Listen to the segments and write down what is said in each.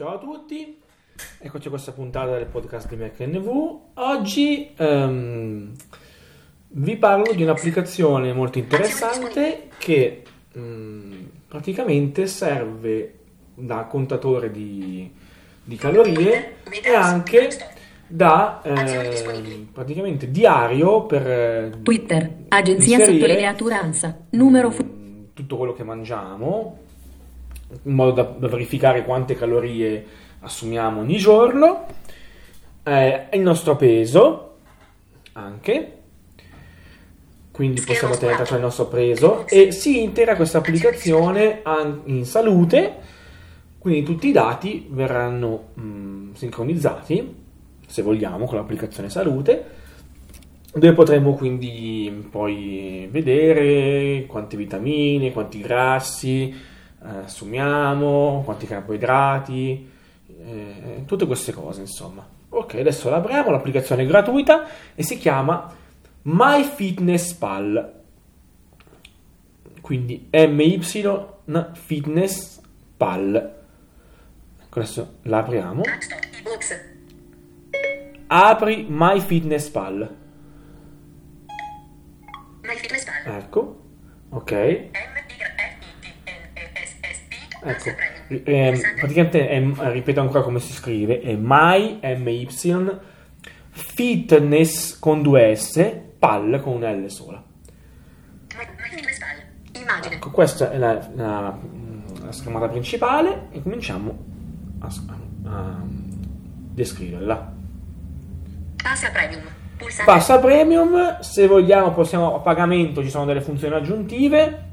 Ciao a tutti, eccoci a questa puntata del podcast di MacNV. Oggi ehm, vi parlo di un'applicazione molto interessante che mm, praticamente serve da contatore di, di calorie e anche da eh, praticamente diario per Twitter, agenzia inserire, sottolineatura ANSA, numero fu- mm, tutto quello che mangiamo in modo da, da verificare quante calorie assumiamo ogni giorno eh, il nostro peso anche. Quindi possiamo tenere traccia del nostro peso. E si integra questa applicazione in salute. Quindi tutti i dati verranno mm, sincronizzati se vogliamo con l'applicazione salute. Dove potremo quindi poi vedere quante vitamine, quanti grassi eh, assumiamo, quanti carboidrati, eh, tutte queste cose insomma. Ok, adesso l'apriamo, l'applicazione è gratuita e si chiama MyFitnessPal. Quindi MY Fitness Pal. Adesso la apriamo. Apri MyFitnessPal. Ecco, ok. Ecco, eh, praticamente è, ripeto ancora come si scrive, è my, my, fitness con due S, pal con una L sola. Ecco, questa è la, la, la schermata principale e cominciamo a, a descriverla. Passa premium. Pulsante. Passa premium, se vogliamo possiamo a pagamento, ci sono delle funzioni aggiuntive.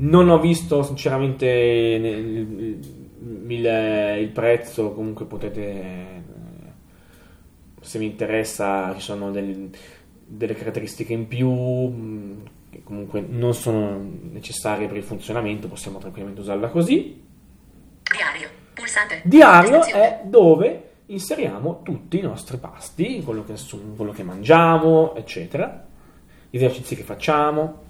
Non ho visto sinceramente il, il, il prezzo, comunque potete, se vi interessa, ci sono del, delle caratteristiche in più che comunque non sono necessarie per il funzionamento, possiamo tranquillamente usarla così. Diario. Pulsante. Diario è dove inseriamo tutti i nostri pasti, quello che, quello che mangiamo, eccetera, gli esercizi che facciamo.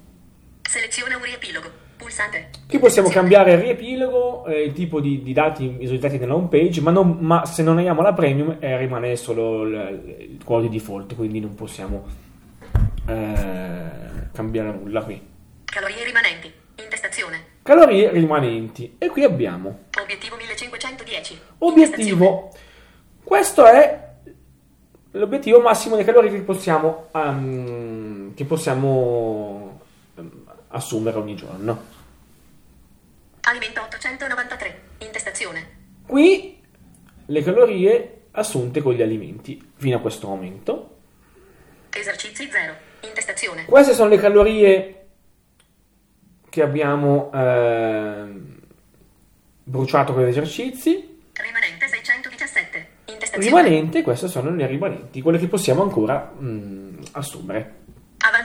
Seleziona un riepilogo. Pulsante. Qui possiamo cambiare il riepilogo, eh, il tipo di, di dati visualizzati nella home page, ma, non- ma se non abbiamo la premium eh, rimane solo il, il quello di default, quindi non possiamo eh, cambiare nulla qui. Calorie rimanenti. Intestazione. Calorie rimanenti. E qui abbiamo Obiettivo 1510. Obiettivo. Questo è l'obiettivo massimo di calorie che possiamo, ehm, che possiamo assumere ogni giorno. Alimento 893. Intestazione. Qui le calorie assunte con gli alimenti fino a questo momento. Esercizi 0. Intestazione. Queste sono le calorie che abbiamo ehm, bruciato con gli esercizi. Rimanente 617. Intestazione. Rimanente, queste sono le rimanenti, quelle che possiamo ancora mm, assumere.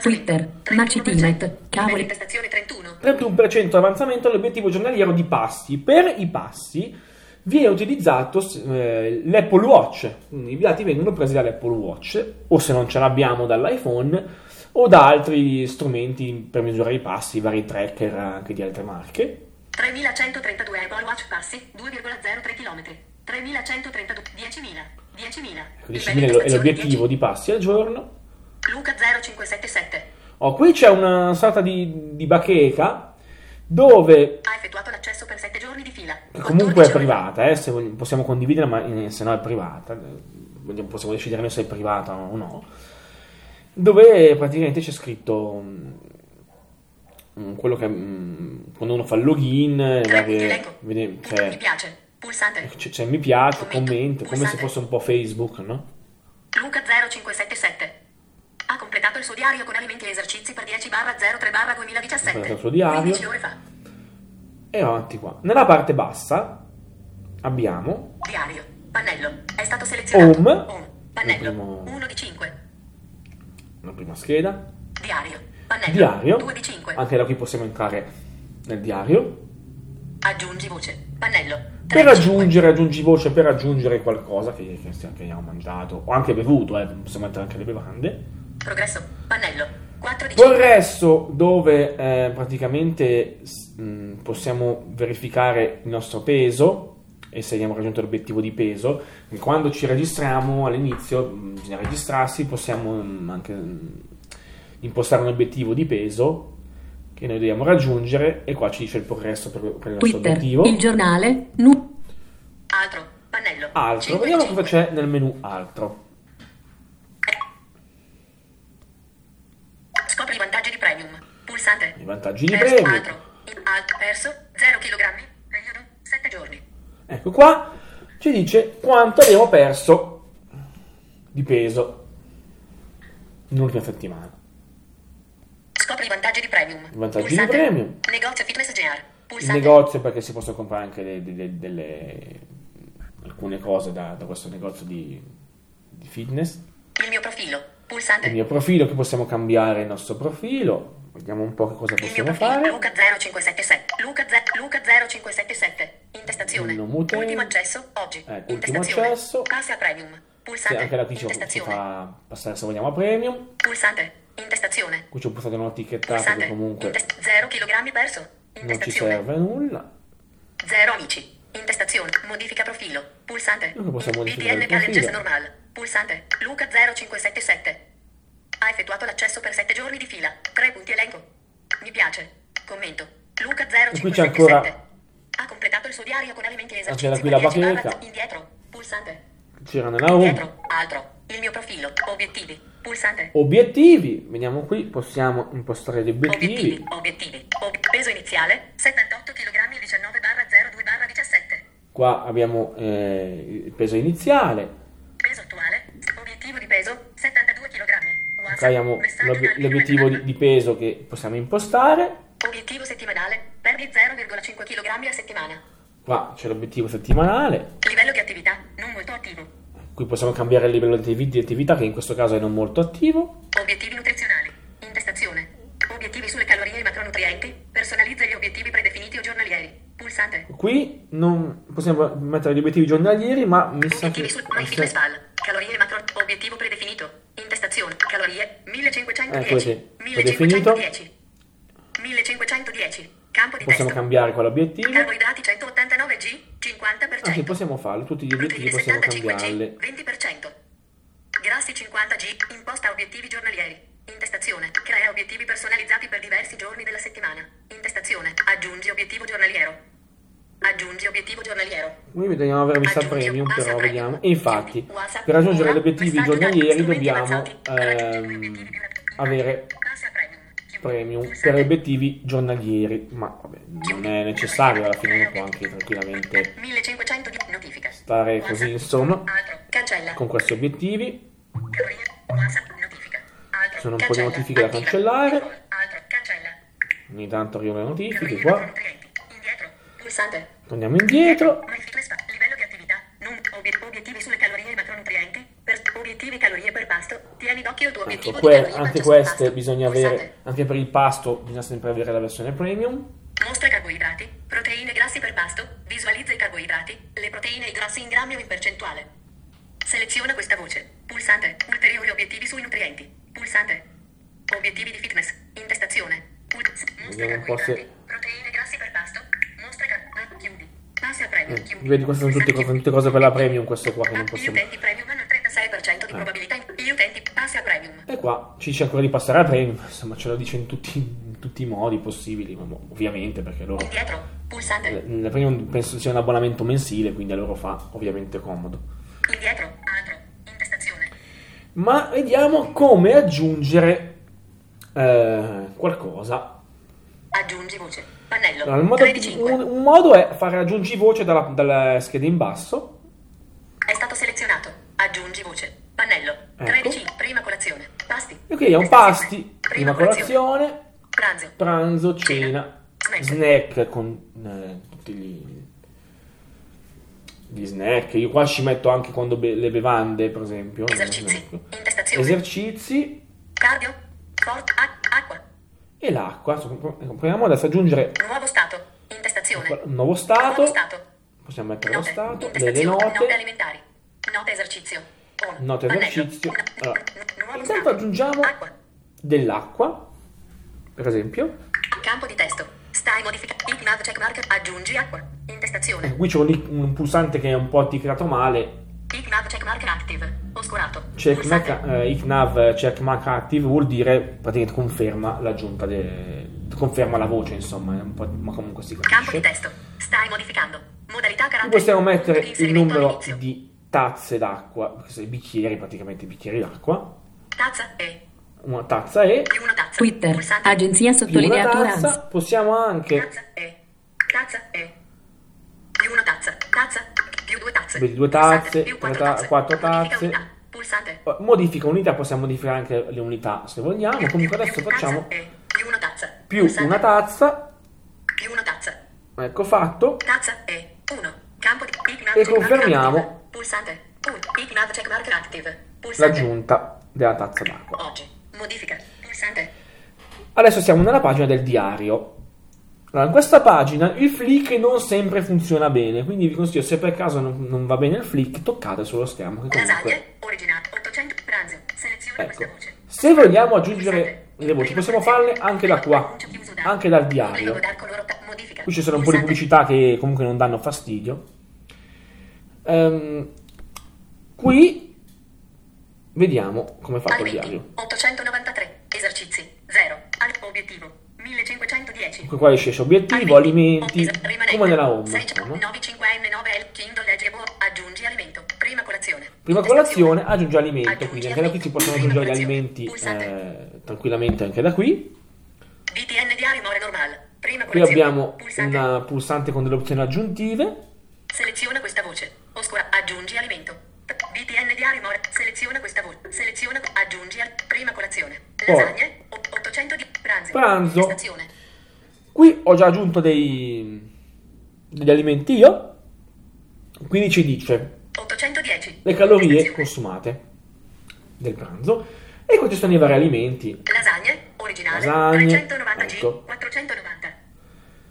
Twitter, 31%. Macitinet, cavoli. Intestazione 31. 31% avanzamento all'obiettivo giornaliero di passi. Per i passi viene utilizzato eh, l'Apple Watch, i dati vengono presi dall'Apple Watch o se non ce l'abbiamo dall'iPhone o da altri strumenti per misurare i passi, vari tracker anche di altre marche. 3132 Apple Watch passi 2,03 km. 3132 10.000 10.000 Ecco, 10.000 è l'obiettivo di passi al giorno. Luca 0577 Oh, qui c'è una sorta di, di bacheca dove ha effettuato l'accesso per 7 giorni di fila. che comunque è 14 ore. privata, eh, se vogliamo- possiamo condividere, ma eh, se no è privata, eh, possiamo decidere noi se è privata o no, dove praticamente c'è scritto mm, quello che mm, quando uno fa il login, varie- vede- Mi c'è, piace. Pulsante. c'è- c'è mi piace, Commento, commento, come se fosse un po' Facebook, no? Luca 0577 ha completato il suo diario con alimenti e esercizi per 10 barra 03 barra 2017. completato il suo diario. 15 ore fa. E avanti qua. Nella parte bassa abbiamo Diario. Pannello. È stato selezionato. Home. Pannello. Il primo- 1 di 5. la prima scheda, Diario. Pannello. diario, 2 di 5. anche da qui possiamo entrare nel diario. Aggiungi voce. Pannello. 3 Per di 5. aggiungere, aggiungi voce per aggiungere qualcosa che, che, che abbiamo mangiato o anche bevuto, eh, possiamo mettere anche le bevande. Progresso. Pannello. 4 di 5. Progresso dove eh, praticamente mh, possiamo verificare il nostro peso e se abbiamo raggiunto l'obiettivo di peso. Quando ci registriamo all'inizio, mh, bisogna registrarsi, possiamo mh, anche mh, impostare un obiettivo di peso che noi dobbiamo raggiungere e qua ci dice il progresso per, per il nostro Twitter, obiettivo. il giornale, nu- Altro. Pannello. Altro, Cinque vediamo di cosa cinque. c'è nel menu altro. Scopri i vantaggi di premium. Pulsante. I vantaggi di premio. Altro. In- alt- perso 0 kg. Periodo 7 giorni. Ecco qua ci dice quanto abbiamo perso di peso nell'ultima settimana. Scopri i vantaggi di premium. I vantaggi di Pulsante. premium. Negozio fitness GR. Il negozio perché si possono comprare anche de- de- de- delle, alcune cose da, da questo negozio di, di fitness. Il mio profilo. Pulsante. Il mio profilo che possiamo cambiare il nostro profilo. Vediamo un po' che cosa Il possiamo fare. Luca 0577. Luca, ze- Luca 0577. Intestazione. Il nome utente. Ultimo accesso oggi. Ecco, ultimo Intestazione. accesso. Passi a premium. Sì, Pulsante. anche la qui ci, fa passare se vogliamo a premium. Pulsante. Intestazione. Qui c'è un pulsante non etichettato che Pulsante. comunque 0 kg perso. non ci serve a nulla. 0 amici. Intestazione. Modifica profilo. Pulsante. Noi possiamo modificare il BDN Challenge profilo. normal. Pulsante. Luca 0577. Ha effettuato l'accesso per 7 giorni di fila. 3 punti elenco. Mi piace. Commento. Luca E qui 0577. c'è ancora- Ha completato il suo diario con alimenti e c'era esercizi qui per la 10 barra bacheca. z- Indietro. Pulsante. C'era nella home. Indietro. Altro. Il mio profilo. Obiettivi. Pulsante. Obiettivi, vediamo qui, possiamo impostare gli obiettivi. Obiettivi. Obiettivi. Ob- peso iniziale 78 kg 19 barra 02 barra 17. Qua abbiamo eh, il peso iniziale, Peso attuale. Obiettivo di peso 72 kg. qua abbiamo l'ob- l'obiettivo di, di peso che possiamo impostare, Obiettivo settimanale. Perdi 0,5 kg a settimana. qua c'è l'obiettivo settimanale, Livello di attività non molto attivo. qui possiamo cambiare il livello di attivi- di attività che in questo caso è non molto attivo, Obiettivi nutrizionali. Intestazione. Obiettivi sulle calorie e macronutrienti. Personalizza gli obiettivi predefiniti o giornalieri. Pulsante. qui non possiamo mettere gli obiettivi giornalieri ma mi sa che... Obiettivi sul MyFitnessPal. Calorie e macro. Obiettivo. Calorie 1510. Ecco sì, 1510. 1510. Campo di possiamo testo. cambiare quell'obiettivo, Carboidrati 189 G 50%. ah sì possiamo farlo, tutti gli obiettivi possiamo 75 cambiarli, G 20%. Grassi 50 G. Imposta obiettivi giornalieri. Intestazione. Crea obiettivi personalizzati per diversi giorni della settimana. Intestazione. Aggiungi obiettivo giornaliero. Aggiungi obiettivo giornaliero. Qui vediamo avere vista Aggiungi premium però vediamo, e infatti per raggiungere gli obiettivi giornalieri dobbiamo ehm. Avere premium. Per obiettivi giornalieri, ma vabbè, non è necessario, alla fine uno può anche tranquillamente 1500 di notifica. stare così, insomma, con questi obiettivi. Altro. Sono un po' di notifiche da cancellare. Ogni tanto arrivano le notifiche qua, torniamo indietro. MyFitnessPal. Livello di attività. Non obiet- obiettivi sulle calorie e macronutrienti. Per obiettivi calorie per pasto. Tieni d'occhio il tuo Ecco, obiettivo que- anche queste bisogna Pulsante. avere, anche per il pasto bisogna sempre avere la versione premium. Mostra carboidrati, proteine e grassi per pasto, visualizza i carboidrati, le proteine e i grassi in grammi o in percentuale. Seleziona questa voce. Pulsante. Ulteriori obiettivi sui nutrienti. Pulsante. Obiettivi di fitness. Intestazione. Pul- mostra carboidrati, se- proteine e grassi per pasto. Mostra car- ah, chiudi. Passi a premium. Eh, chiudi. vedi, queste sono tutte, Pulsante, cose- tutte cose per la premium, queste qua che non Ah, Gli possiamo. utenti premium hanno E qua ci dice ancora di passare a premium, insomma ce lo dice in tutti, in tutti i modi possibili, ma ovviamente perché loro... Indietro. Pulsante. eh, La premium penso sia un abbonamento mensile, quindi a loro fa ovviamente comodo. Indietro. Altro. Intestazione. Ma vediamo come aggiungere eh, qualcosa. Aggiungi voce. Pannello. Allora, modo- 3 di 5. un, un modo è fare aggiungi voce dalla, dalla scheda in basso. È stato selezionato. Aggiungi voce. Pannello. Ecco. 13. Prima colazione. Pasti. Prima colazione, Pranzo. pranzo, cena, Snack. con eh, tutti gli, gli snack. Io qua ci metto anche quando be- le bevande, per esempio. Esercizi. Esercizi Cardio. A- acqua. e l'acqua. Proviamo adesso ad aggiungere Nuovo stato. Intestazione. un nuovo Nuovo stato. stato. Possiamo mettere lo Note. stato, delle. Note note, alimentari. Note esercizio. Pannello. esercizio. Allora, intanto aggiungiamo Acqua. dell'acqua, per esempio. Campo di testo. Stai modificando. IPNAV checkmark. Aggiungi acqua. Intestazione. Ecco, qui c'è un, un pulsante che è un po' ticcato male. IPNAV checkmark active. Oscurato. Checkmark, eh, nav checkmark active vuol dire praticamente conferma l'aggiunta, de- conferma la voce, insomma, ma comunque si Campo di capisce. testo. Stai modificando. Modalità Qui caratteri. possiamo mettere il numero di tazze d'acqua, bicchieri, praticamente i bicchieri d'acqua. Tazza E. Una tazza e Più una tazza. Twitter, Pulsante. agenzia più una sottolineatura tazza. Possiamo anche Tazza E. Tazza E. Più una tazza. Tazza. Più due tazze. Vedi, due tazze, Più quattro ta- tazze. quattro Modifica tazze. unità. Pulsante. modifica unità, possiamo modificare anche le unità se vogliamo. Più- Comunque più- adesso più facciamo tazza E. Più una tazza. più Pulsante. una tazza, Più una tazza. ecco fatto. Tazza E. 1. Campo di E checkmark confermiamo. active. Pulsante. 1. Ignav checkmark active. Pulsante. l'aggiunta della tazza d'acqua. Oggi. Modifica. Pulsante. Adesso siamo nella pagina del diario. Allora, in questa pagina il flick non sempre funziona bene, quindi vi consiglio se per caso non, non va bene il flick, toccate sullo schermo. Che comunque... Lasagne. Originale. 800. Pranzo. Seleziona Ecco. Se vogliamo aggiungere le voci, possiamo farle anche da qua, anche dal diario. Qui ci sono un po' di pubblicità che comunque non danno fastidio. Ehm, qui vediamo come fatto il Alimenti. diario. 893. Esercizi. 0. Al obiettivo. 1510. Qui qua esce obiettivo, alimenti, come nella home. insomma. 95N9L Kindle legge boh, aggiungi alimento. Prima colazione. Prima colazione aggiunge alimento, Aggiungi quindi anche da qui si possono aggiungere gli alimenti eh, tranquillamente anche da qui. BTN diario more normale. Prima Qui colazione. abbiamo Pulsante. un pulsante con delle opzioni aggiuntive. Seleziona questa voce. Oscura. Aggiungi alimento. BTN diario more. Seleziona questa voce. Seleziona. Aggiungi al. Prima colazione. Lasagne. o- 800 di pranzo. Pranzo. Stazione. Qui ho già aggiunto dei, degli alimenti io. Quindi ci dice 810. le calorie Stazione. consumate del pranzo. E qua ci sono i vari alimenti Lasagne. Originale. Lasagne, 390 G. ecco. 490.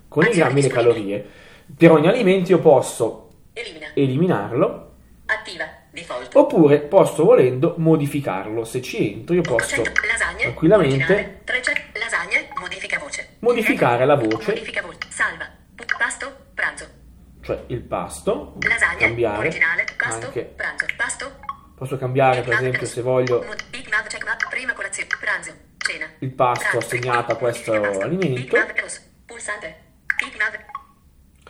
con i Azioni grammi e le calorie. Per ogni alimento io posso Elimina. eliminarlo Attiva. Oppure posso volendo modificarlo. Se ci entro io posso 800 lasagne. tranquillamente originale, 300 lasagne. Modifica voce. modificare la voce, Modifica voce. Salva. Pasto. Pranzo. cioè il pasto, Lasagne. cambiare Originale. Pasto. anche Pranzo. Pasto. posso cambiare per esempio se voglio. Prima colazione. Pranzo. Cena. il pasto assegnato a questo alimento. Pulsante.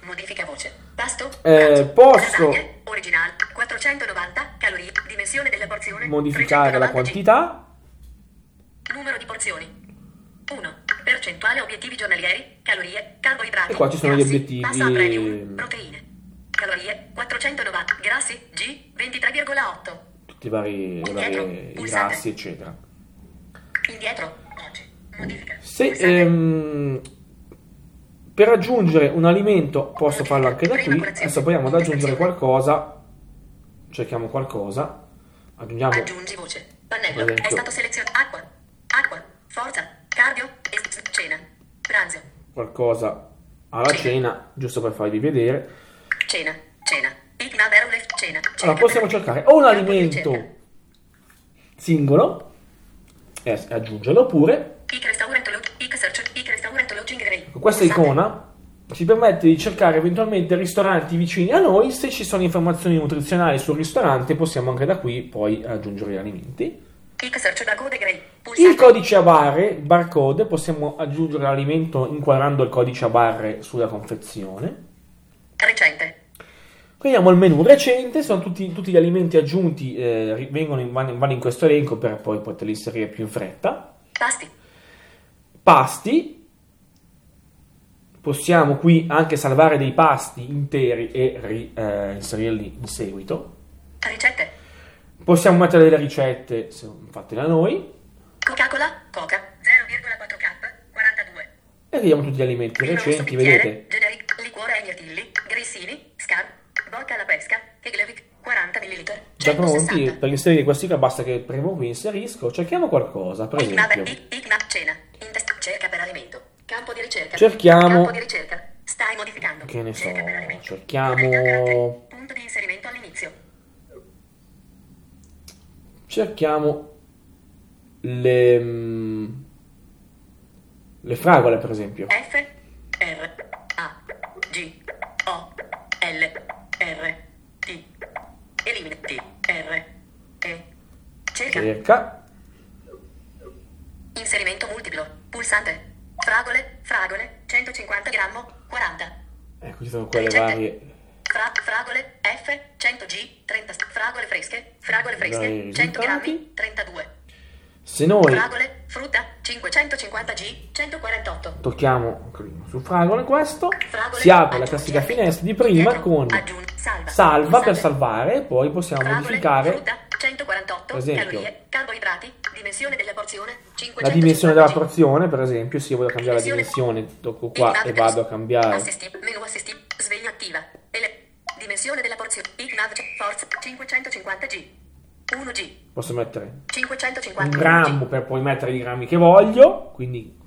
Modifica voce. Pasto. Eh, posso- Lasagne. Originale. 490 calorie. Dimensione della porzione. modificare la 390 G. quantità Numero di porzioni. 1. Percentuale obiettivi giornalieri, calorie, carboidrati. E qua ci sono gli grassi, obiettivi. Pasta premium, proteine. Calorie 490, grassi G 23,8. tutti i vari, i vari grassi eccetera. Indietro. Oggi. Modifica. Se ehm, per aggiungere un alimento posso farlo anche da qui, adesso proviamo ad aggiungere qualcosa, cerchiamo qualcosa, aggiungiamo Aggiungi voce. Pannello. È stato selezionato. Acqua. Acqua. Forza. Cardio. Cena. Pranzo. qualcosa alla cena, giusto per farvi vedere. Cena. Cena. Cena. Allora possiamo cercare o un alimento singolo e aggiungerlo oppure questa icona ci permette di cercare eventualmente ristoranti vicini a noi, se ci sono informazioni nutrizionali sul ristorante possiamo anche da qui poi aggiungere gli alimenti. Il codice a barre, barcode, possiamo aggiungere l'alimento inquadrando il codice a barre sulla confezione. Recente. Qui abbiamo il menu recente, sono tutti, tutti gli alimenti aggiunti, eh, in, vanno, vanno in questo elenco per poi poterli inserire più in fretta. Pasti. Pasti, possiamo qui anche salvare dei pasti interi e ri- eh, inserirli in seguito. Ricette. Possiamo mettere delle ricette fatte da noi Coca-Cola. Coca. 0,4 cup. 42. e vediamo tutti gli alimenti rosso recenti, vedete? Generic. Liquore ai mirtilli. Grissini. Scar. Vodka alla pesca. Keglevic. 40 ml. Già pronti 160. per inserire questi qua basta che premo qui inserisco, cerchiamo qualcosa, per esempio. Ignav. Cena. Campo di ricerca. Cerchiamo- Campo di ricerca. Stai modificando. Che ne so, cerchiamo-. Punto di inserimento all'inizio. Cerchiamo le, mm, le fragole per esempio. F. R. G O L R T elimina T R E cerca cerca, inserimento multiplo pulsante fragole fragole 150 grammo 40 ecco ci sono quelle Ricette. varie, Fra- fragole F 100G 30 fragole fresche fragole fresche 100 grammi risultati. 32 se noi fragole frutta 550G 148 tocchiamo su fragole questo, Fragole, si apre la classica finestra di prima Dietro, con aggiungi, salva, salva per salvare, poi possiamo Fragole, modificare. frutta, 148 per esempio, calorie, carboidrati, dimensione della porzione, la 550 dimensione della porzione, per esempio, se io voglio cambiare la Dimensione. tocco qua e vado a cambiare Assisti, menu assisti, sveglia attiva. Dimensione della porzione. Ignav forza 550G. 1G. posso mettere un 550 grammo per poi mettere i grammi che voglio, quindi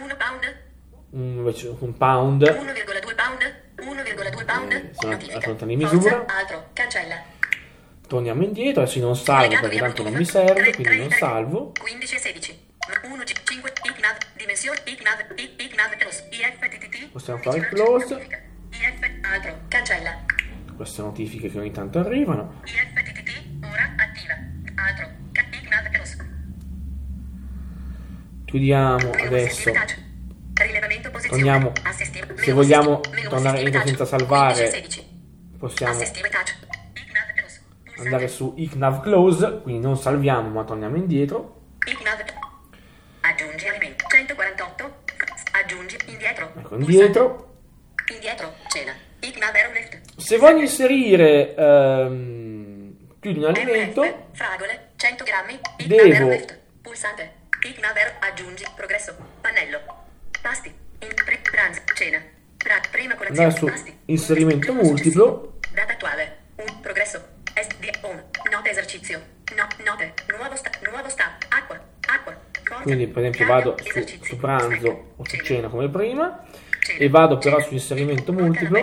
1 pound. un, un pound 1,2 pound. 1,2 pound. Eh, sono assolutamente di Forza, misura. altro. Cancella. torniamo indietro, adesso non salvo perché tanto non mi serve, quindi non salvo 15 e 16. 1 G 5 ICNAV dimensione ICNAV I- ICNAV close IFTTT Possiamo fare close. IF altro cancella. Queste notifiche che ogni tanto arrivano. IFTTT ora attiva. Altro ICNAV close chiudiamo adesso. torniamo se vogliamo tornare indietro senza salvare 15 16. possiamo andare su ICNAV close quindi non salviamo ma torniamo indietro. ICNAV aggiungi alimento 148 aggiungi indietro. Ecco indietro. Indietro cena. Se voglio inserire ehm, più di un alimento fragole, 100 grammi, Devo- pulsante, Ignaver, aggiungi, progresso, pannello, pasti, in, pre, pranzo, cena, pra, prima colazione, su pasti, inserimento multiplo. data attuale, un, progresso, SD, on, note esercizio, no, note, nuovo sta, nuovo sta, quindi per esempio vado su, su pranzo o su cena come prima e vado però su inserimento multiplo.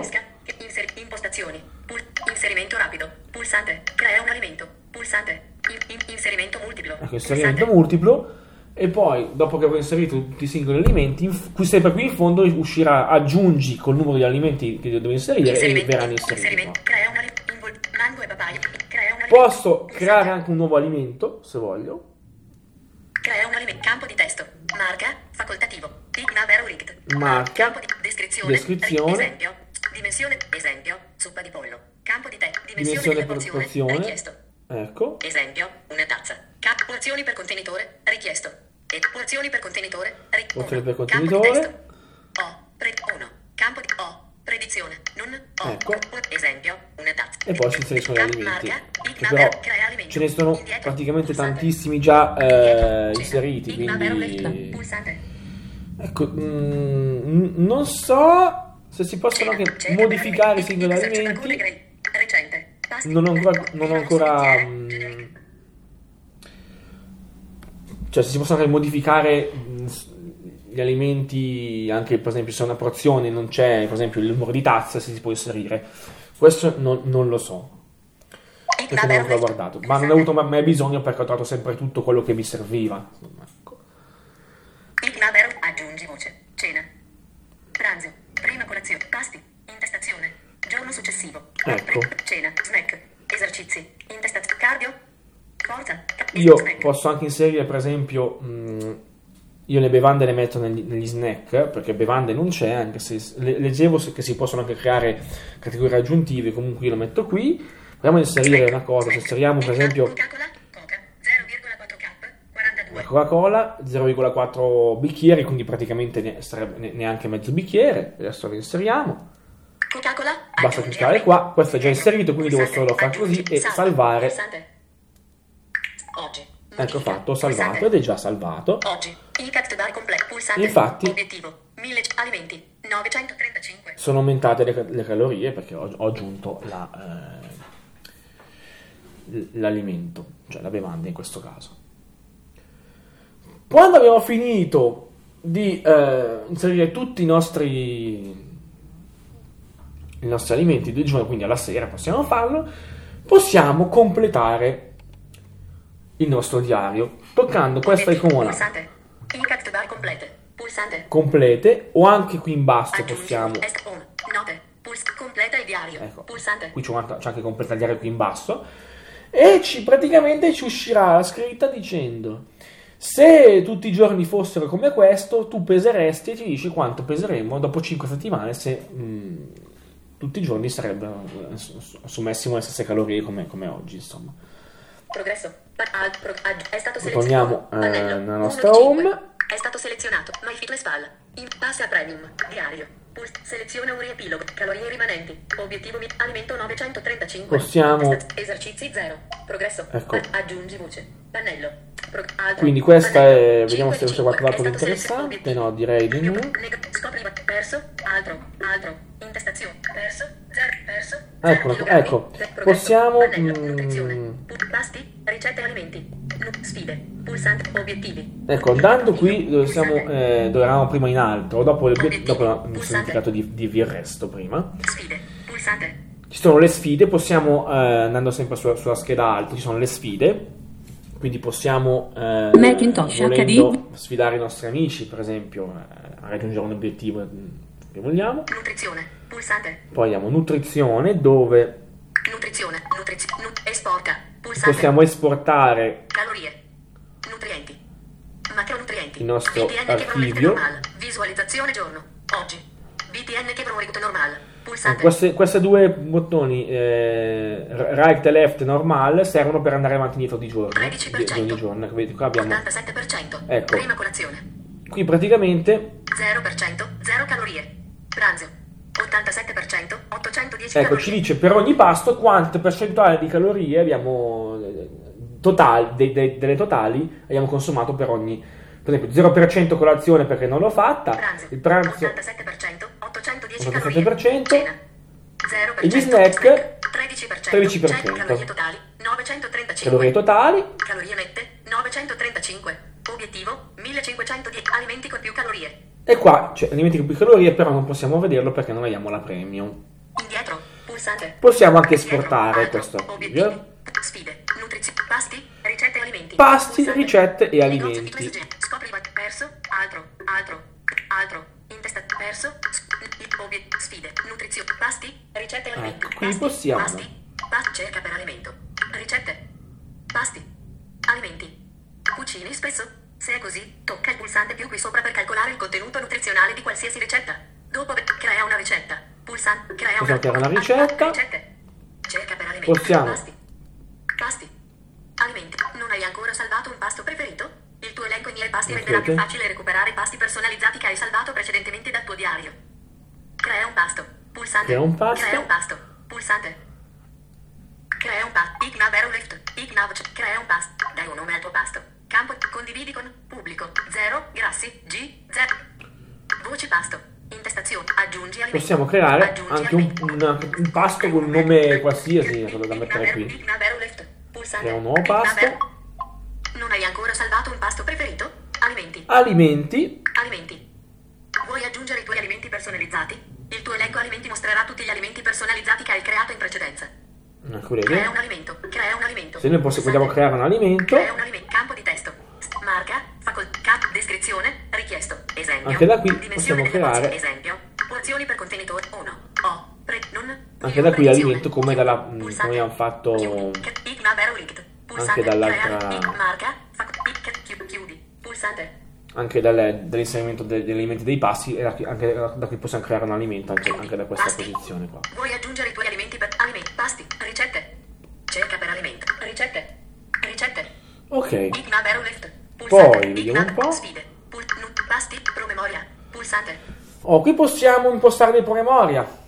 impostazioni, inserimento rapido, pulsante, crea un alimento, pulsante, in- in- inserimento multiplo, ecco inserimento multiplo. E poi dopo che avrò inserito tutti i singoli alimenti qui sempre qui in fondo uscirà aggiungi col numero di alimenti che devo inserire e verranno inseriti. posso creare anche un nuovo alimento se voglio crea un alimento, campo di testo, marca, facoltativo, Igna Vero Linked, Marca, campo di descrizione, descrizione. ri- esempio, dimensione, esempio, zuppa di pollo, campo di testo, dimensione, dimensione per porzione, richiesto, ecco. Esempio, una tazza. Cap- porzioni per contenitore, richiesto. E porzioni per contenitore, ri- Porzioni per Campo di contenitore. testo. O, pre- uno. Campo di O, predizione, non O. Ecco. Esempio, una tazza. e poi si inseriscono gli alimenti che però ce ne sono praticamente tantissimi già eh, inseriti quindi pulsante. ecco mm, non so se si possono anche modificare i singoli alimenti non ho ancora, non ho ancora sull'insieme. mm, cioè se si possono anche modificare gli alimenti anche per esempio se una porzione non c'è per esempio il numero di tazze se si può inserire questo non, non lo so perché non ho Vero ancora left, guardato ma non ho avuto mai- bisogno perché ho trovato sempre tutto quello che mi serviva ecco. Ignaver, aggiungi voce. Cena. Pranzo. Prima colazione. Pasti. Intestazione. Giorno successivo. Ecco. Pre- Cena. Snack. Esercizi. Intestazione. Cardio. Forza. Io snack. posso anche inserire, per esempio, mh, io le bevande le metto negli, negli snack, perché bevande non c'è, anche se le- leggevo che si possono anche creare categorie aggiuntive, comunque io lo metto qui. Proviamo a inserire una cosa, se inseriamo per esempio Coca-Cola. Coca. 0,4 cup. 42. la Coca-Cola, 0,4 bicchieri, quindi praticamente ne- sarebbe ne- neanche mezzo bicchiere, adesso lo inseriamo. Basta cliccare qua, questo è già inserito, quindi devo solo far così e Salva. salvare. Oggi. Ecco fatto, ho salvato ed è già salvato. Oggi. Infatti- Obiettivo. 1000 alimenti. 935. sono aumentate le, le calorie perché ho, ho aggiunto la, eh, l'alimento, cioè la bevanda in questo caso. Quando abbiamo finito di eh, inserire tutti i nostri, i nostri alimenti del giorno, quindi alla sera possiamo farlo, possiamo completare il nostro diario toccando questa icona complete. O anche qui in basso possiamo est on. Note. Puls- completa il diario. Ecco. Pulsante. qui c'è, un- c'è anche completa il diario qui in basso, e ci, praticamente ci uscirà la scritta dicendo se tutti i giorni fossero come questo, tu peseresti e ci dici quanto peseremo dopo 5 settimane se mh, tutti i giorni sarebbero eh, ass- assumessimo le stesse calorie come, come oggi, insomma. Progresso. Pa- al- pro- ad- è stato Torniamo, selezionato. eh, nella Uno nostra di cinque. home. È stato selezionato. My Fitness Pal. In passa premium. Diario. Puls- seleziona un riepilogo. Calorie rimanenti. Obiettivo mi- alimento 935. Possiamo- Esercizi 0. Progresso. Ecco. Aggiungi voce. Pannello. Altro. Quindi questa Pannello. è- vediamo Cinque se di c'è qualche cinque. altro È stato interessante. No, direi di no. Scopri perso. Altro. Altro. Intestazione. Perso. Zero. Perso. Ecco, chilogrammi. ecco. Possiamo, mm, Pasti. Ricette e alimenti. Sfide. Pulsante. Obiettivi. Ecco, andando qui dove, siamo, eh, dove eravamo prima in alto, dopo, il- Obiettivi. dopo il significato di, di il resto prima, Sfide. Pulsante. ci sono le sfide, possiamo, eh, andando sempre sulla, sulla scheda alto, ci sono le sfide, quindi possiamo, eh, volendo, sfidare i nostri amici, per esempio, eh, a raggiungere un obiettivo eh, che vogliamo. Nutrizione. Pulsante. Poi abbiamo nutrizione, dove Nutrizione. Nutrizione. Esporta. Pulsante. possiamo esportare Calorie. Nutrienti. Macronutrienti. Il nostro BTN che archivio. Visualizzazione giorno. Oggi. BTN che normal. Pulsante. Queste, queste due bottoni, eh, right e left normal, servono per andare avanti e indietro di giorno. Di, 13%. di ogni giorno. Vedi, qua abbiamo, 87%. Ecco. Prima colazione. qui praticamente, 0%. 0 calorie. Pranzo. 87%. 810 ecco, calorie. ci dice per ogni pasto quante percentuale di calorie abbiamo, eh, totali, dei- dei- delle totali abbiamo consumato per ogni, per esempio 0% colazione perché non l'ho fatta, Pranzo. il pranzo 87%. 810 87%. calorie. Cena. 0%. E gli snack? 13%. 13%. 100 calorie totali. 935. calorie totali, Calorie nette 935. Obiettivo 1510 alimenti con più calorie. e qua c'è alimenti con più calorie, però non possiamo vederlo perché non abbiamo la premium. Indietro. Pulsante. Possiamo anche Indietro, esportare altro, questo Obiettivi. archivio. Sfide. Nutrizione. Pasti. Ricette e alimenti. Pasti, Pulsante. ricette e alimenti. Scopri perso. Altro. Altro. Altro. Intesta. Perso. s- obie- Sfide. Nutrizione. Pasti. Ricette e alimenti. Ecco, quindi Pasti, possiamo. Pasti. Pasti. Cerca per alimento. Ricette. Pasti. Alimenti. Cucini spesso? Se è così, tocca il pulsante più qui sopra per calcolare il contenuto nutrizionale di qualsiasi ricetta. Dopo crea una ricetta. Pulsante crea Possiamo una, una ricetta. Ricette. Cerca per alimenti. Possiamo. Pasti. Pasti. Alimenti. Non hai ancora salvato un pasto preferito? Il tuo elenco in miei pasti renderà più facile recuperare pasti personalizzati che hai salvato precedentemente dal tuo diario. Crea un pasto. Pulsante. Crea un pasto. Crea un pasto. Pulsante. Crea un pasto. Ignav arrow left. Ignav c- crea un pasto. Dai un nome al tuo pasto. Campo. Condividi con pubblico. Zero. Grassi. G. Zero. Voci pasto. Intestazione. Aggiungi alimento. Possiamo creare Aggiungi anche un, una- un pasto con un nome qualsiasi, quello da mettere qui. Crea un nuovo pasto. Non hai ancora salvato un pasto preferito? Alimenti. Alimenti, Alimenti. Vuoi aggiungere i tuoi alimenti personalizzati? Il tuo elenco alimenti mostrerà tutti gli alimenti personalizzati che hai creato in precedenza. ecco. Crea un alimento. Crea un alimento. Se noi possi- vogliamo creare un alimento, Crea un alimento. Campo di testo. Marca. Facoltà. Descrizione. Richiesto. Esempio. Anche da qui Dimensione possiamo creare-. Esempio. Porzioni per contenitore 1. O. Pre, non. Anche da qui alimento come dalla- Pulsante. come abbiamo fatto anche dall'altra- Marca. Chiudi. Pulsante. Anche dall'inserimento de- degli alimenti dei passi, e da qui, anche da qui possiamo creare un alimento anche, anche da questa posizione qua. Vuoi aggiungere i tuoi alimenti per alimenti, pasti, ricette? Cerca per alimento, ricette, ricette. Ok. Poi, vediamo un po'. Sfide. Pul- pasti, promemoria. Pulsante. oh, qui possiamo impostare dei promemoria.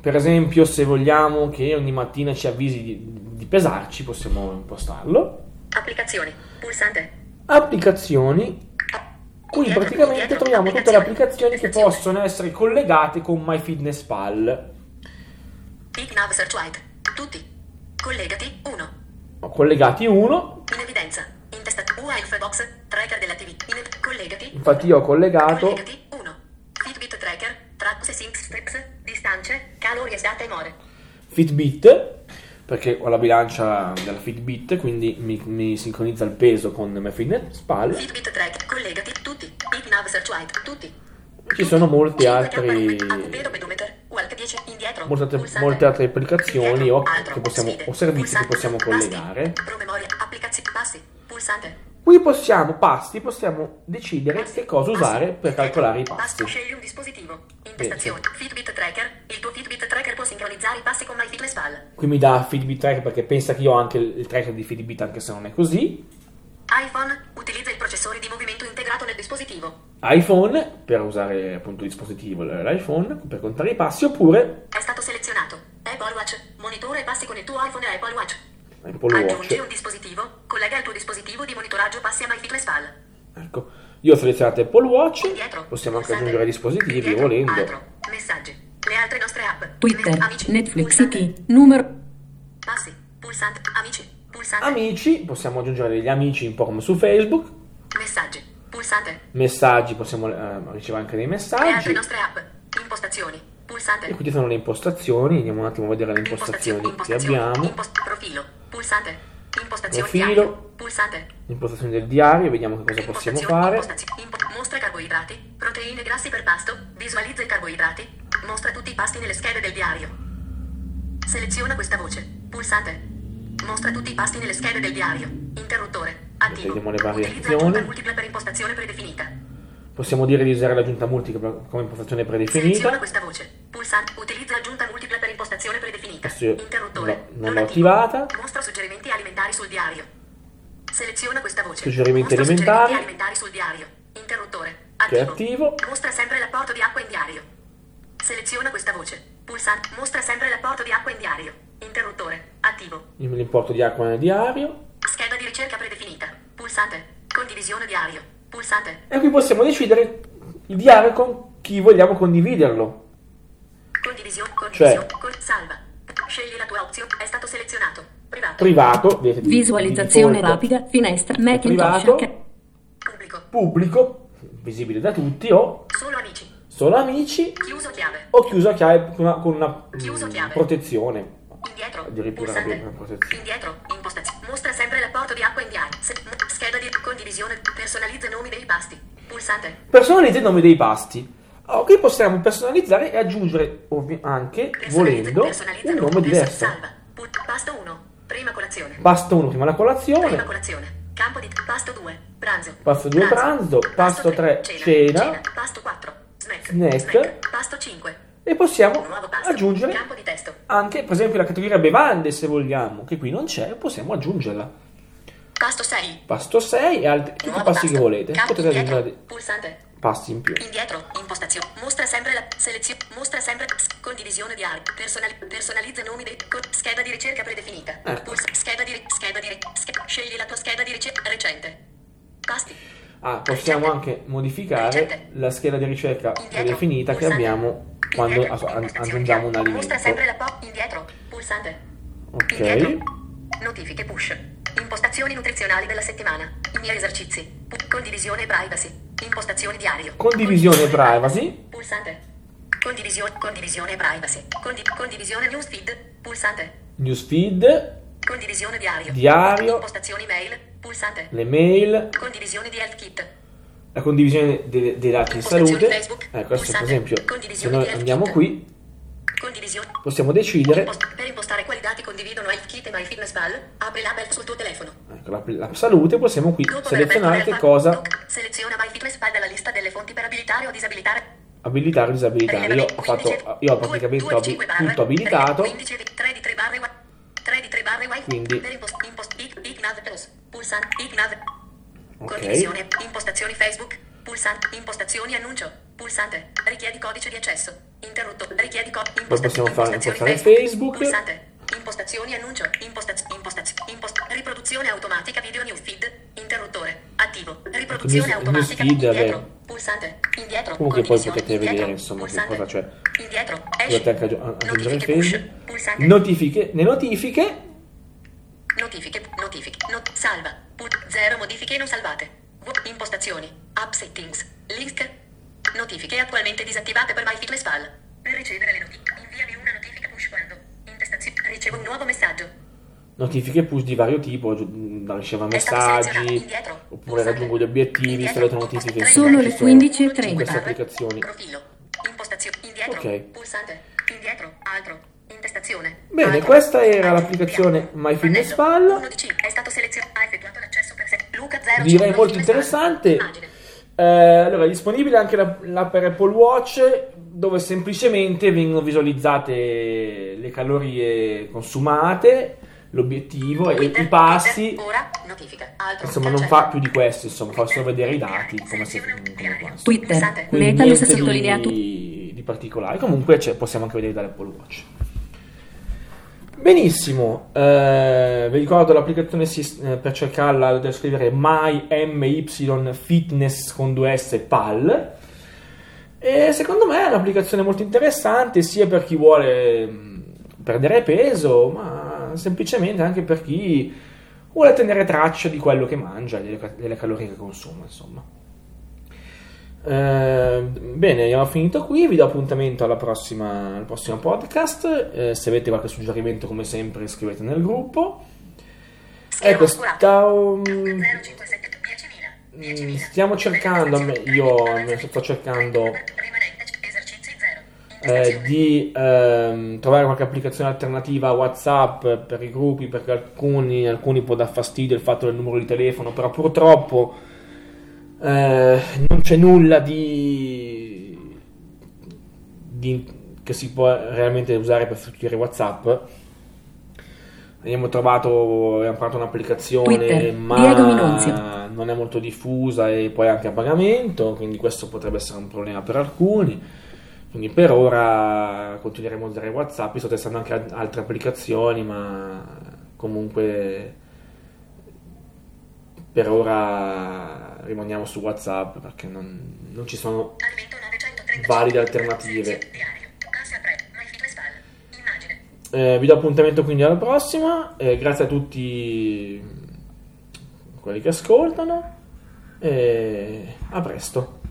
Per esempio, se vogliamo che ogni mattina ci avvisi di, di pesarci, possiamo impostarlo. Applicazioni. Pulsante. Applicazioni. Qui praticamente troviamo tutte le applicazioni che possono essere collegate con MyFitnessPal. Ignav Searchlight. Tutti. Collegati 1. Ho collegati uno, In evidenza. In testa. UIF box. Tracker dell'attività. In ev- collegati. infatti io ho collegato Collegati 1. Fitbit tracker. Track sync strips. Distanze. Calories date e more. Fitbit perché ho la bilancia della Fitbit quindi mi, mi sincronizza il peso con MyFitnessPal Fitbit track. Collegati tutti. Ignav Searchlight. Tutti. ci sono molti 5K altri AQP odometer, walk 10 indietro. molte altre, molte altre applicazioni o, che possiamo, o servizi che possiamo collegare. Qui possiamo, pasti, possiamo decidere che cosa usare per calcolare i passi. Scegli un dispositivo. Intestazioni. Fitbit Tracker. Il tuo Fitbit Tracker può sincronizzare i passi con MyFitnessPal. Qui mi dà Fitbit Tracker perché pensa che io ho anche il tracker di Fitbit anche se non è così. iPhone. Utilizza il processore di movimento integrato nel dispositivo. iPhone per usare appunto il dispositivo l'iPhone per contare i passi oppure È stato selezionato. Apple Watch. Monitora i passi con il tuo iPhone e Apple Watch. Apple Aggiungi un Watch. dispositivo. Collega il tuo dispositivo di monitoraggio passi a MyFitnessPal. Ecco, io ho selezionato Apple Watch, Indietro. possiamo anche aggiungere dispositivi Indietro. volendo. Altro. Messaggi. Le altre nostre app. Twitter, amici. Netflix. IT, numero Passi. Pulsante. Amici. Pulsante. Amici, possiamo aggiungere degli amici un po' come su Facebook. Messaggi. Pulsante. Messaggi, possiamo eh, ricevere anche dei Le altre messaggi. nostre app. Impostazioni. Pulsante. E qui ci sono le impostazioni, andiamo un attimo a vedere le impostazioni che impostazioni, abbiamo. impost- profilo. Pulsante. Impostazioni Profilo. Pulsante. Impostazioni del diario, vediamo che cosa possiamo fare. impo- mostra carboidrati, proteine grassi per pasto, visualizza i carboidrati, mostra tutti i pasti nelle schede del diario. Seleziona questa voce. Pulsante. Mostra tutti i pasti nelle schede del diario. Interruttore. Attivo. Vediamo le Utilizza variazioni. aggiunta multipla per impostazione predefinita. Possiamo dire di usare l'aggiunta multipla come impostazione Seleziona predefinita. questa voce. Pulsante. Utilizza aggiunta multipla per impostazione predefinita. Adesso io Interruttore. no, non l'ho attivo. attivata. Mostra suggerimenti alimentari sul diario. Seleziona questa voce. Suggerimenti Mostra alimentari. suggerimenti alimentari sul diario. Interruttore. Che è Attivo. attivo. Mostra sempre l'apporto di acqua in diario. Seleziona questa voce. Pulsante. Mostra sempre l'apporto di acqua in diario. Interruttore. Attivo. L'importo di acqua nel diario. Scheda di ricerca predefinita. Pulsante. Condivisione diario. Pulsante. E qui possiamo decidere il diario con chi vogliamo condividerlo. Condivisione. Condivisione. Cioè- Con- salva. Scegli la tua opzione. È stato selezionato. Privato. Privato, vedete, visualizzazione rapida, finestra, Macintosh, Pubblico. Pubblico, visibile da tutti, o Solo amici. solo amici, Chiuso chiave. o chiuso a chiave con una, con una, Chiuso chiave. protezione. Indietro. Addirittura una protezione. Indietro. Impostazione. Mostra sempre l'apporto di acqua in diario. Scheda di condivisione. Personalizza i nomi dei pasti. Pulsante. Personalizza i nomi dei pasti. Oh, qui possiamo personalizzare e aggiungere ovvi- anche, volendo, un nome diverso. Pasto 1. Prima colazione. Pasto 1 prima la Prima colazione, colazione. Campo di pasto 2. Pranzo. Pasto due, pranzo. Pasto tre, cena. Pasto 4. Snack. Snack. Pasto 5. e possiamo aggiungere Campo di testo. anche, per esempio, la categoria bevande se vogliamo, che qui non c'è, possiamo aggiungerla. Pasto 6. Pasto 6 e altri, tutti i passi pasto. che volete. Campo Potete aggiungere Pulsante. Passi in più. Indietro, impostazione. Mostra sempre la selezione. Mostra sempre condivisione di aree. Personali- personalizza nomi dei. co- scheda di ricerca predefinita. Ecco. Puls- scheda di. scheda di. ri- sch- scegli la tua scheda di ricerca recente. Pasti. Ah, possiamo Ricette. anche modificare Ricette. la scheda di ricerca Indietro. predefinita che Pulsante. abbiamo quando Indietro, impostazione aggiungiamo un chiave. alimento. Mostra sempre la po- indietro. Pulsante. Ok. Indietro. Notifiche push. Impostazioni nutrizionali della settimana. I miei esercizi. Condivisione e privacy. Impostazioni diario. Condivisione privacy. Pulsante. Condivisione, condivisione privacy. Condi- condivisione newsfeed. Pulsante. Newsfeed, Condivisione diario. Diario. Impostazioni mail. Pulsante. le mail, Condivisione di health kit. la condivisione de- dei dati di salute. Facebook. Ecco, adesso per esempio, se noi di andiamo Health qui, Condivisione. possiamo decidere, per impostare quali dati condividono HealthKit e MyFitnessPal, apri l'app sul tuo telefono. ecco, la, la salute, possiamo qui Dopo selezionare che cosa Seleziona MyFitnessPal dalla lista delle fonti per abilitare o disabilitare. abilitare o disabilitare. Io ho, fatto, io ho praticamente abi- tutto abilitato, 15 di 3 di 3 barre wi- 3 di 3 barre. Quindi- Per impost, impost, plus, pulsante, ic, nav. ok. Condivisione, impostazioni Facebook, pulsante, impostazioni annuncio, pulsante, richiedi codice di accesso, interrotto, richiedi codice, Poi possiamo fare impostare Facebook. pulsante, impostazioni annuncio, impostaz- impostaz- impost- riproduzione automatica video newsfeed, interruttore, attivo, riproduzione news- automatica, newsfeed, indietro, vabbè. pulsante, indietro, Comunque poi potete indietro, vedere, insomma, che pulsante, cosa c'è. Indietro, Potete esci, anche aggi- aggiungere Facebook. pulsante, Notifiche, le notifiche. Notifiche, notifiche, not, salva, put, zero modifiche non salvate. Impostazioni, app settings, link, notifiche attualmente disattivate per MyFitnessPal. Per ricevere le notifiche, inviami una notifica push quando, intestazione, ricevo un nuovo messaggio. notifiche push di vario tipo, stato selezionato, messaggi, oppure raggiungo gli obiettivi, Indietro, solite notifiche. Sono le ci sono 15.30. in queste applicazioni. Profilo, impostazione, indietro, Ok. pulsante, indietro, Altro. Intestazione. Bene, Altro. questa era Altro. l'applicazione MyFitnessPal. Pannello. Uno di C. È stato selezionato. Ha effettuato l'accesso per sé. Luca 0. Direi molto interessante. Immagine. Eh, allora, è disponibile anche la, la per Apple Watch dove semplicemente vengono visualizzate le calorie consumate, l'obiettivo e Twitter, i passi. Twitter, Ora. Notifica. Altro. Insomma, non fa più di questo, insomma, fa solo vedere i dati come se come. Twitter. Meta lo sottolineato. di, di particolare. Comunque c'è- possiamo anche vedere dall'Apple Watch. Benissimo, eh, vi ricordo l'applicazione eh, per cercarla da scrivere MyMY Fitness con 2S PAL. E secondo me è un'applicazione molto interessante sia per chi vuole mh, perdere peso, ma semplicemente anche per chi vuole tenere traccia di quello che mangia e delle calorie che consuma, insomma. Eh, bene, abbiamo finito qui. Vi do appuntamento alla prossima, al prossimo podcast. Eh, se avete qualche suggerimento, come sempre, scrivete nel gruppo. Schermo Ecco, oscurato. sta, Luca mm, 057 10.000. mm, 10.000. stiamo cercando, io sto cercando zero. eh, di ehm, trovare qualche applicazione alternativa a WhatsApp per i gruppi, perché alcuni, alcuni può dar fastidio il fatto del numero di telefono, però purtroppo eh, non c'è nulla di, di- che si può realmente usare per sostituire WhatsApp. Abbiamo trovato, abbiamo provato un'applicazione, Twitter, ma non è molto diffusa e poi anche a pagamento, quindi questo potrebbe essere un problema per alcuni. Quindi per ora continueremo a usare WhatsApp, io sto testando anche al- altre applicazioni, ma comunque per ora rimaniamo su WhatsApp perché non, non ci sono Alimento 935. valide alternative. Eh, vi do appuntamento quindi alla prossima, eh, grazie a tutti quelli che ascoltano e a presto.